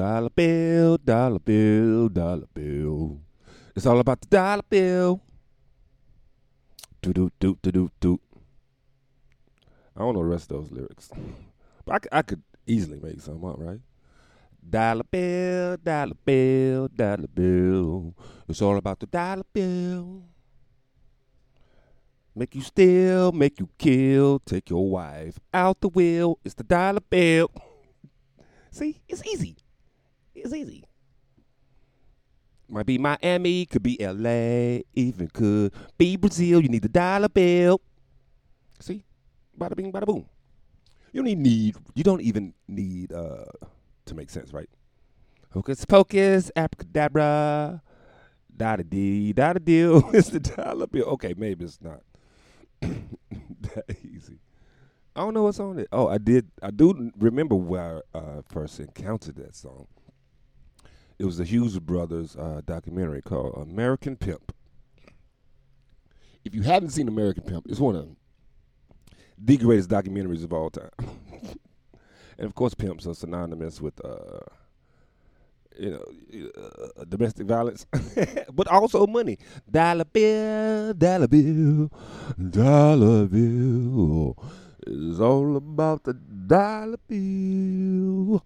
Dollar bill, dollar bill, dollar bill. It's all about the dollar bill. Do do do do do do. I don't know the rest of those lyrics, but I could easily make some up, right? Dollar bill, dollar bill, dollar bill. It's all about the dollar bill. Make you steal, make you kill, take your wife out the wheel. It's the dollar bill. See, it's easy. It's easy. Might be Miami, could be LA, even could be Brazil. You need the dollar bill. See? Bada bing, bada boom. You don't even need, you don't even need uh to make sense, right? Hocus pocus, abracadabra, da da dee, da da deal. It's the dollar bill. Okay, maybe it's not that easy. I don't know what's on it. Oh, I did. I do remember where I uh, first encountered that song. It was the Hughes Brothers uh, documentary called American Pimp. If you haven't seen American Pimp, it's one of the greatest documentaries of all time. and of course, pimps are synonymous with, uh, you know, uh, domestic violence, but also money. Dollar bill, dollar bill, dollar bill. It's all about the dollar bill.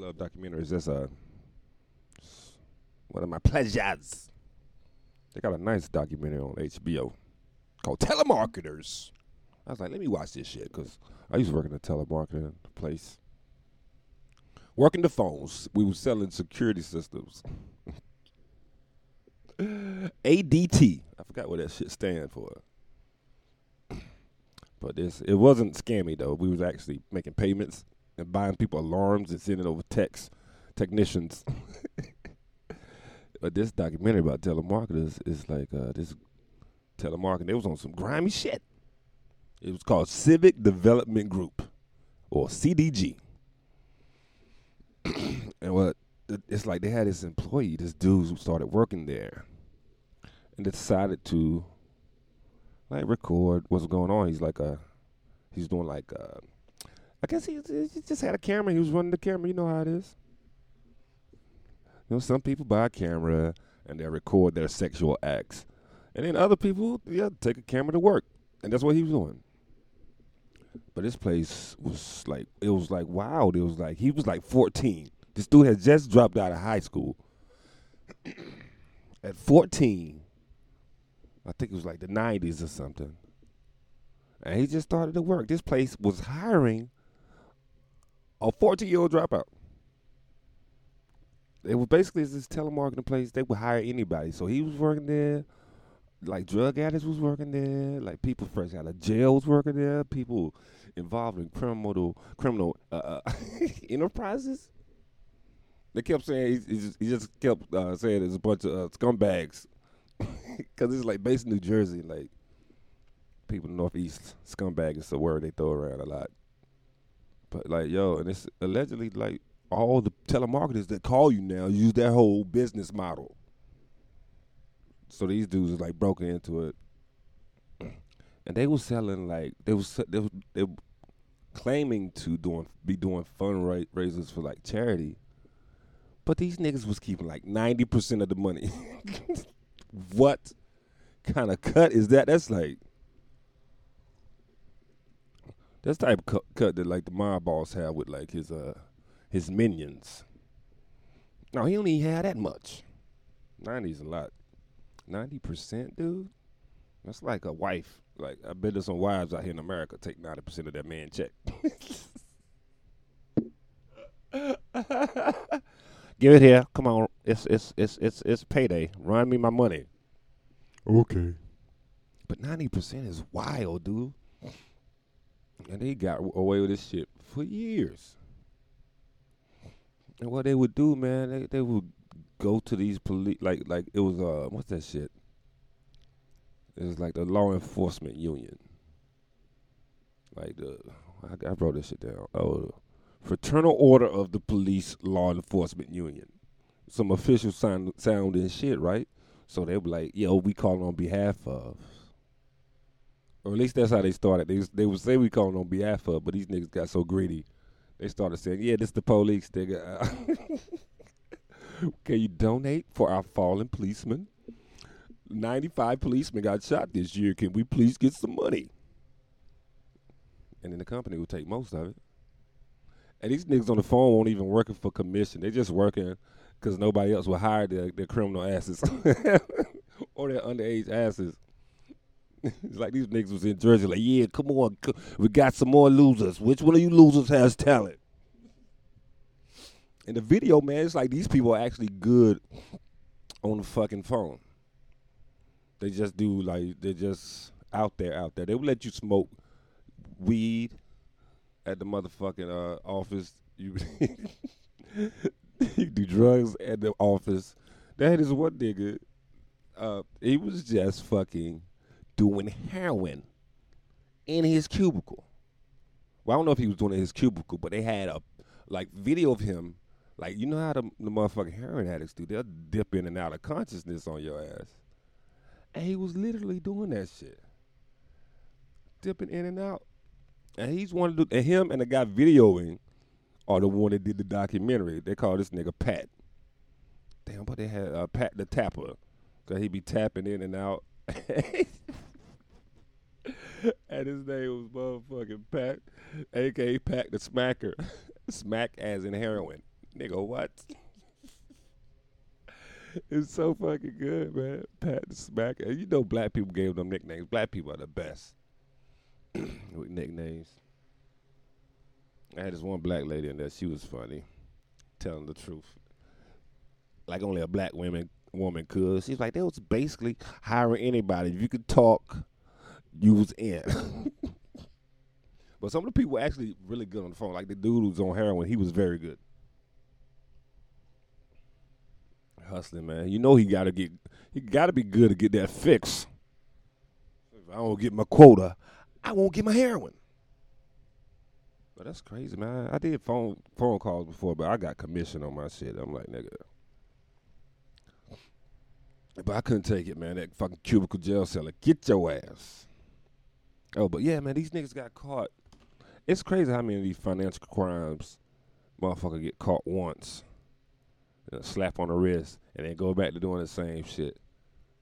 Love documentaries. That's uh, one of my pleasures. They got a nice documentary on HBO called Telemarketers. I was like, let me watch this shit because I used to work in a telemarketing place. Working the phones. We were selling security systems. ADT. I forgot what that shit stand for. But this it wasn't scammy though. We was actually making payments and buying people alarms and sending over text technicians. but this documentary about telemarketers is like uh, this telemarketing. They was on some grimy shit. It was called Civic Development Group, or CDG. and what it's like they had this employee, this dude who started working there, and decided to like record what's going on. He's like a, he's doing like uh, I guess he, he just had a camera. He was running the camera. You know how it is. You know, some people buy a camera and they record their sexual acts, and then other people, yeah, take a camera to work, and that's what he was doing. But this place was like, it was like wild. It was like he was like 14. This dude had just dropped out of high school. At 14, I think it was like the 90s or something. And he just started to work. This place was hiring a 14 year old dropout. It was basically this telemarketing place. They would hire anybody. So he was working there. Like drug addicts was working there. Like people fresh out of jail was working there. People involved in criminal criminal uh, uh, enterprises. They kept saying he, just, he just kept uh, saying there's a bunch of uh, scumbags because it's like based in New Jersey. Like people in the Northeast, scumbag is the word they throw around a lot. But like yo, and it's allegedly like all the telemarketers that call you now use that whole business model. So these dudes is like broken into it, and they was selling like they was they was, they were claiming to doing be doing fundraisers for like charity, but these niggas was keeping like ninety percent of the money. what kind of cut is that? That's like that's the type of cut, cut that like the mob boss have with like his uh his minions. No, he only had that much. Ninety's a lot. Ninety percent, dude. That's like a wife. Like I bet there's some wives out here in America take ninety percent of that man check. Give it here. Come on. It's it's it's it's it's payday. Run me my money. Okay. But ninety percent is wild, dude. And they got away with this shit for years. And what they would do, man, they they would go to these police like like it was uh what's that shit? It was like the law enforcement union. Like the I, I wrote this shit down. Oh, Fraternal Order of the Police Law Enforcement Union. Some official sound sounding shit, right? So they were like, "Yo, we call on behalf of Or at least that's how they started. They they would say we calling on behalf of, but these niggas got so greedy. They started saying, "Yeah, this the police, nigga. Can you donate for our fallen policemen? Ninety-five policemen got shot this year. Can we please get some money?" And then the company will take most of it. And these niggas on the phone won't even working for commission. They just working because nobody else will hire their, their criminal asses or their underage asses. it's like these niggas was in Jersey, like, yeah, come on, we got some more losers. Which one of you losers has talent? In the video, man, it's like these people are actually good on the fucking phone. They just do like they're just out there, out there. They will let you smoke weed at the motherfucking uh, office. You you do drugs at the office. That is one nigga. Uh, he was just fucking doing heroin in his cubicle. Well, I don't know if he was doing it in his cubicle, but they had a like video of him. Like you know how the, the motherfucking heroin addicts do? They'll dip in and out of consciousness on your ass, and he was literally doing that shit, dipping in and out. And he's one of the and him and the guy videoing are the one that did the documentary. They call this nigga Pat. Damn, but they had uh, Pat the Tapper, cause he be tapping in and out. and his name was motherfucking Pat, aka Pat the Smacker. Smack as in heroin. Nigga, what? it's so fucking good, man. Pat the Smacker. You know black people gave them nicknames. Black people are the best with nicknames. I had this one black lady in there. She was funny, telling the truth. Like only a black woman woman could. She's like, they was basically hiring anybody. If you could talk, you was in. but some of the people were actually really good on the phone. Like the dude who was on heroin, he was very good. Hustling, man. You know he gotta get he gotta be good to get that fix. If I don't get my quota, I won't get my heroin. But that's crazy, man. I did phone phone calls before, but I got commission on my shit. I'm like, nigga, but I couldn't take it, man. That fucking cubicle jail cellar. Get your ass. Oh, but yeah, man, these niggas got caught. It's crazy how many of these financial crimes motherfucker get caught once. slap on the wrist and then go back to doing the same shit.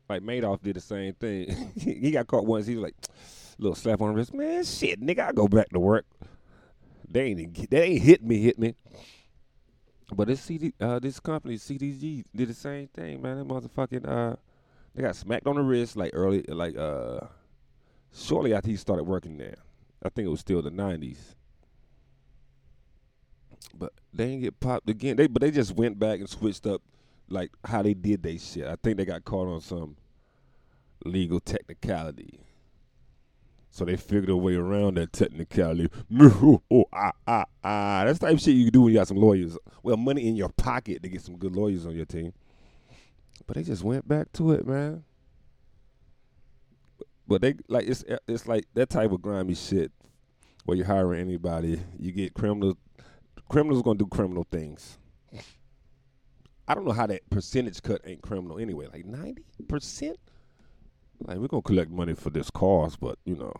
Like Madoff did the same thing. he got caught once. He was like, little slap on the wrist. Man, shit, nigga, I go back to work. They ain't they ain't hit me, hit me. But this CD, uh, this company CDG did the same thing, man. That motherfucking uh, they got smacked on the wrist like early, like uh, shortly after he started working there. I think it was still the nineties. But they didn't get popped again. They but they just went back and switched up like how they did they shit. I think they got caught on some legal technicality. So they figured a way around that technicality. oh, ah, ah, ah. That's the type of shit you can do when you got some lawyers. Well, money in your pocket to get some good lawyers on your team. But they just went back to it, man. But they like it's it's like that type of grimy shit where you're hiring anybody, you get criminals. Criminals gonna do criminal things. I don't know how that percentage cut ain't criminal anyway. Like ninety percent. Like we're gonna collect money for this cause, but you know,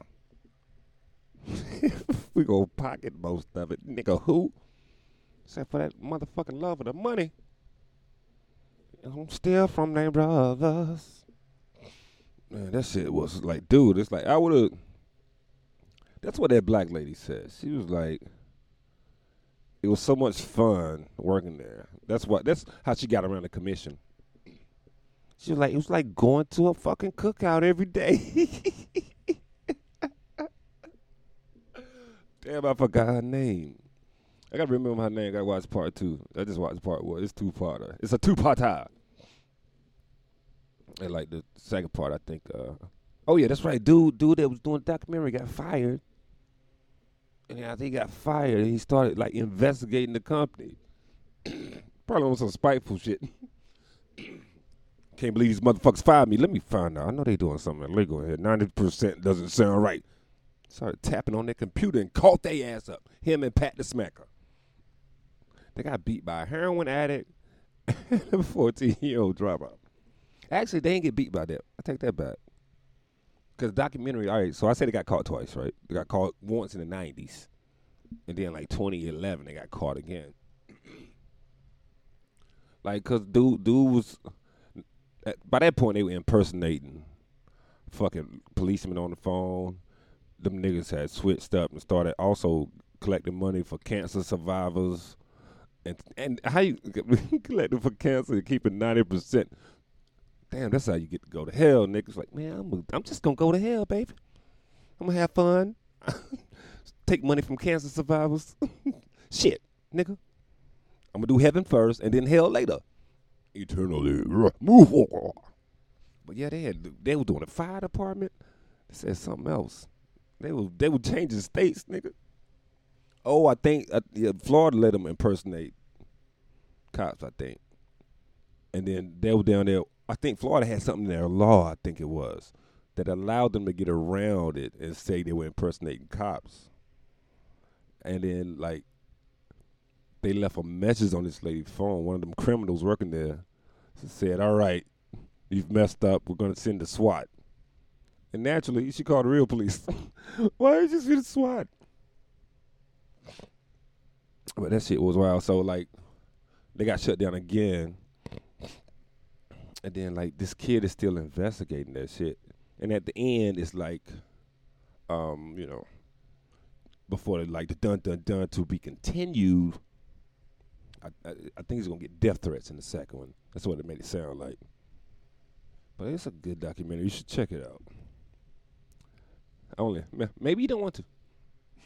we gonna pocket most of it, nigga. Who? Except for that motherfucking love of the money. I'm still from them brothers. Man, that shit was like, dude, it's like I would have. That's what that black lady said. She was like, it was so much fun working there. That's what. That's how she got around the commission. She was like, it was like going to a fucking cookout every day. Damn, I forgot her name. I gotta remember her name. I gotta watch part two. I just watched part one. It's two parter. It's a two parter. And like the second part, I think. Uh, oh yeah, that's right. Dude, dude that was doing documentary got fired. And I think he got fired. And he started like investigating the company. Probably on some spiteful shit. Can't believe these motherfuckers fired me. Let me find out. I know they doing something illegal here. Ninety percent doesn't sound right. Started tapping on their computer and caught their ass up. Him and Pat the Smacker. They got beat by a heroin addict and a 14 year old dropout. Actually, they didn't get beat by that. I take that back. Cause documentary, all right. So I said they got caught twice, right? They got caught once in the '90s, and then like 2011 they got caught again. like, cause dude, dude was by that point they were impersonating fucking policemen on the phone. Them niggas had switched up and started also collecting money for cancer survivors. And and how you collecting for cancer and keeping ninety percent damn, that's how you get to go to hell. Niggas like, man, I'm, I'm just gonna go to hell, baby. I'm gonna have fun. Take money from cancer survivors. Shit, nigga. I'm gonna do heaven first and then hell later. Eternally move on. But yeah, they had they were doing the fire department. They said something else. They were they were changing states, nigga. Oh, I think uh, yeah, Florida let them impersonate cops. I think, and then they were down there I think Florida had something in their law, I think it was, that allowed them to get around it and say they were impersonating cops. And then like they left a message on this lady's phone. One of them criminals working there said, "All right, you've messed up. We're gonna send the SWAT." And naturally, she called the real police. Why did you send the SWAT? But that shit was wild. So like, they got shut down again and then like this kid is still investigating that shit. And at the end, it's like, um, you know, before like the dun dun dun to be continued. I, I, I think he's gonna get death threats in the second one. That's what it made it sound like. But it's a good documentary. You should check it out. Only maybe you don't want to.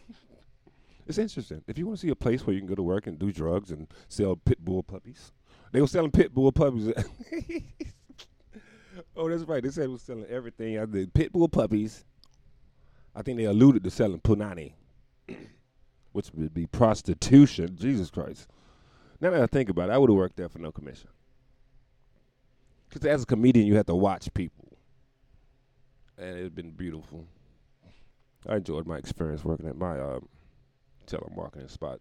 it's interesting. If you want to see a place where you can go to work and do drugs and sell pit bull puppies, they were selling pit bull puppies. oh, that's right. They said it was selling everything. I did pit bull puppies. I think they alluded to selling punani, which would be prostitution. Jesus Christ. Now that I think about it, I would have worked there for no commission. Because as a comedian, you have to watch people. And it's been beautiful. I enjoyed my experience working at my uh, telemarketing spot.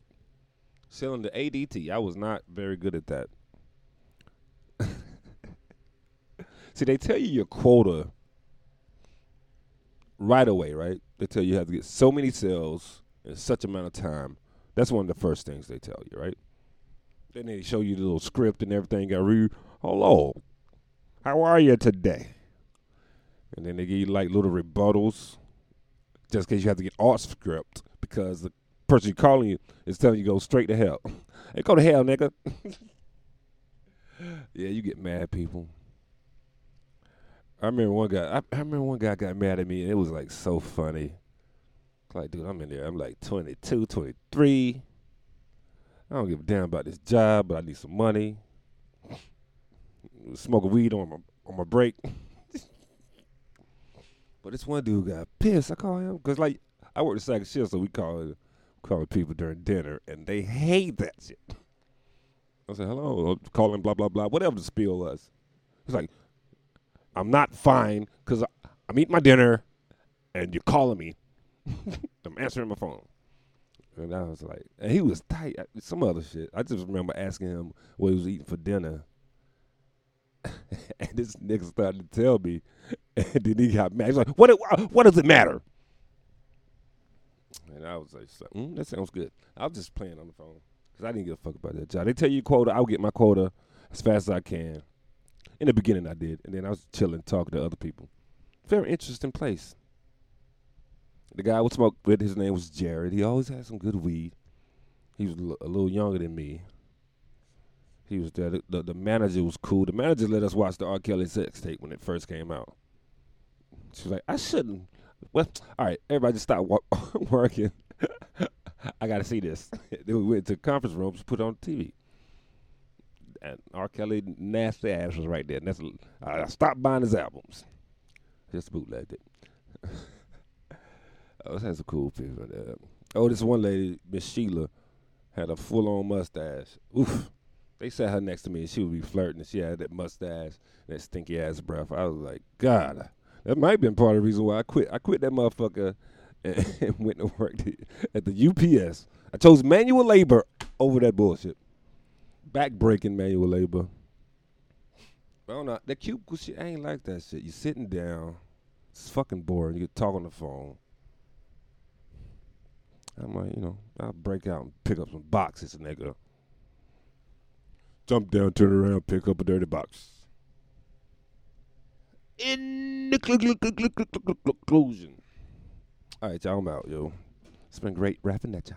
Selling the ADT, I was not very good at that. See, they tell you your quota right away, right? They tell you you have to get so many sales in such amount of time. That's one of the first things they tell you, right? Then they show you the little script and everything. Got read. Hello, how are you today? And then they give you like little rebuttals, just in case you have to get art script because the person you're calling you is telling you go straight to hell. hey, go to hell, nigga. yeah, you get mad people. I remember one guy. I, I, remember one guy got mad at me, and it was like so funny. Like, dude, I'm in there. I'm like 22, 23. I don't give a damn about this job, but I need some money. Smoking weed on my on my break. but this one dude got pissed. I call him because like I work the second shift, so we call it calling people during dinner, and they hate that shit. I said, hello, calling blah blah blah, whatever the spiel was. It's like, I'm not fine because I'm eating my dinner and you're calling me. I'm answering my phone. And I was like, and he was tight. Some other shit. I just remember asking him what he was eating for dinner. and this nigga started to tell me, and then he got mad. He's like, "What? What does it matter?" And I was like, mm, "That sounds good." I was just playing on the phone because I didn't give a fuck about that job. They tell you quota, I'll get my quota as fast as I can. In the beginning, I did, and then I was chilling, talking to other people. Very interesting place. The guy would smoke with, his name was Jared. He always had some good weed. He was a little younger than me. He was there. The, the, the, manager was cool. The manager let us watch the R. Kelly sex tape when it first came out. She was like, I shouldn't. Well, all right, everybody just stop working. I got to see this. then we went to conference rooms, put on TV and R. Kelly nasty ass was right there. And that's I stopped buying his albums. Just bootlegged it. oh, this has some cool people there. Oh, this one lady, Miss Sheila, had a full on mustache. Oof. They sat her next to me and she would be flirting and she had that mustache, that stinky ass breath. I was like, God, that might have been part of the reason why I quit. I quit that motherfucker and went to work at the UPS. I chose manual labor over that bullshit back-breaking manual labor. I don't know. That cubicle shit, I ain't like that shit. You're sitting down. It's fucking boring. You talk on the phone. I'm like, you know, I'll break out and pick up some boxes, nigga. Jump down, turn around, pick up a dirty box. In the conclusion. All right, y'all, I'm out, yo. It's been great rapping at ya.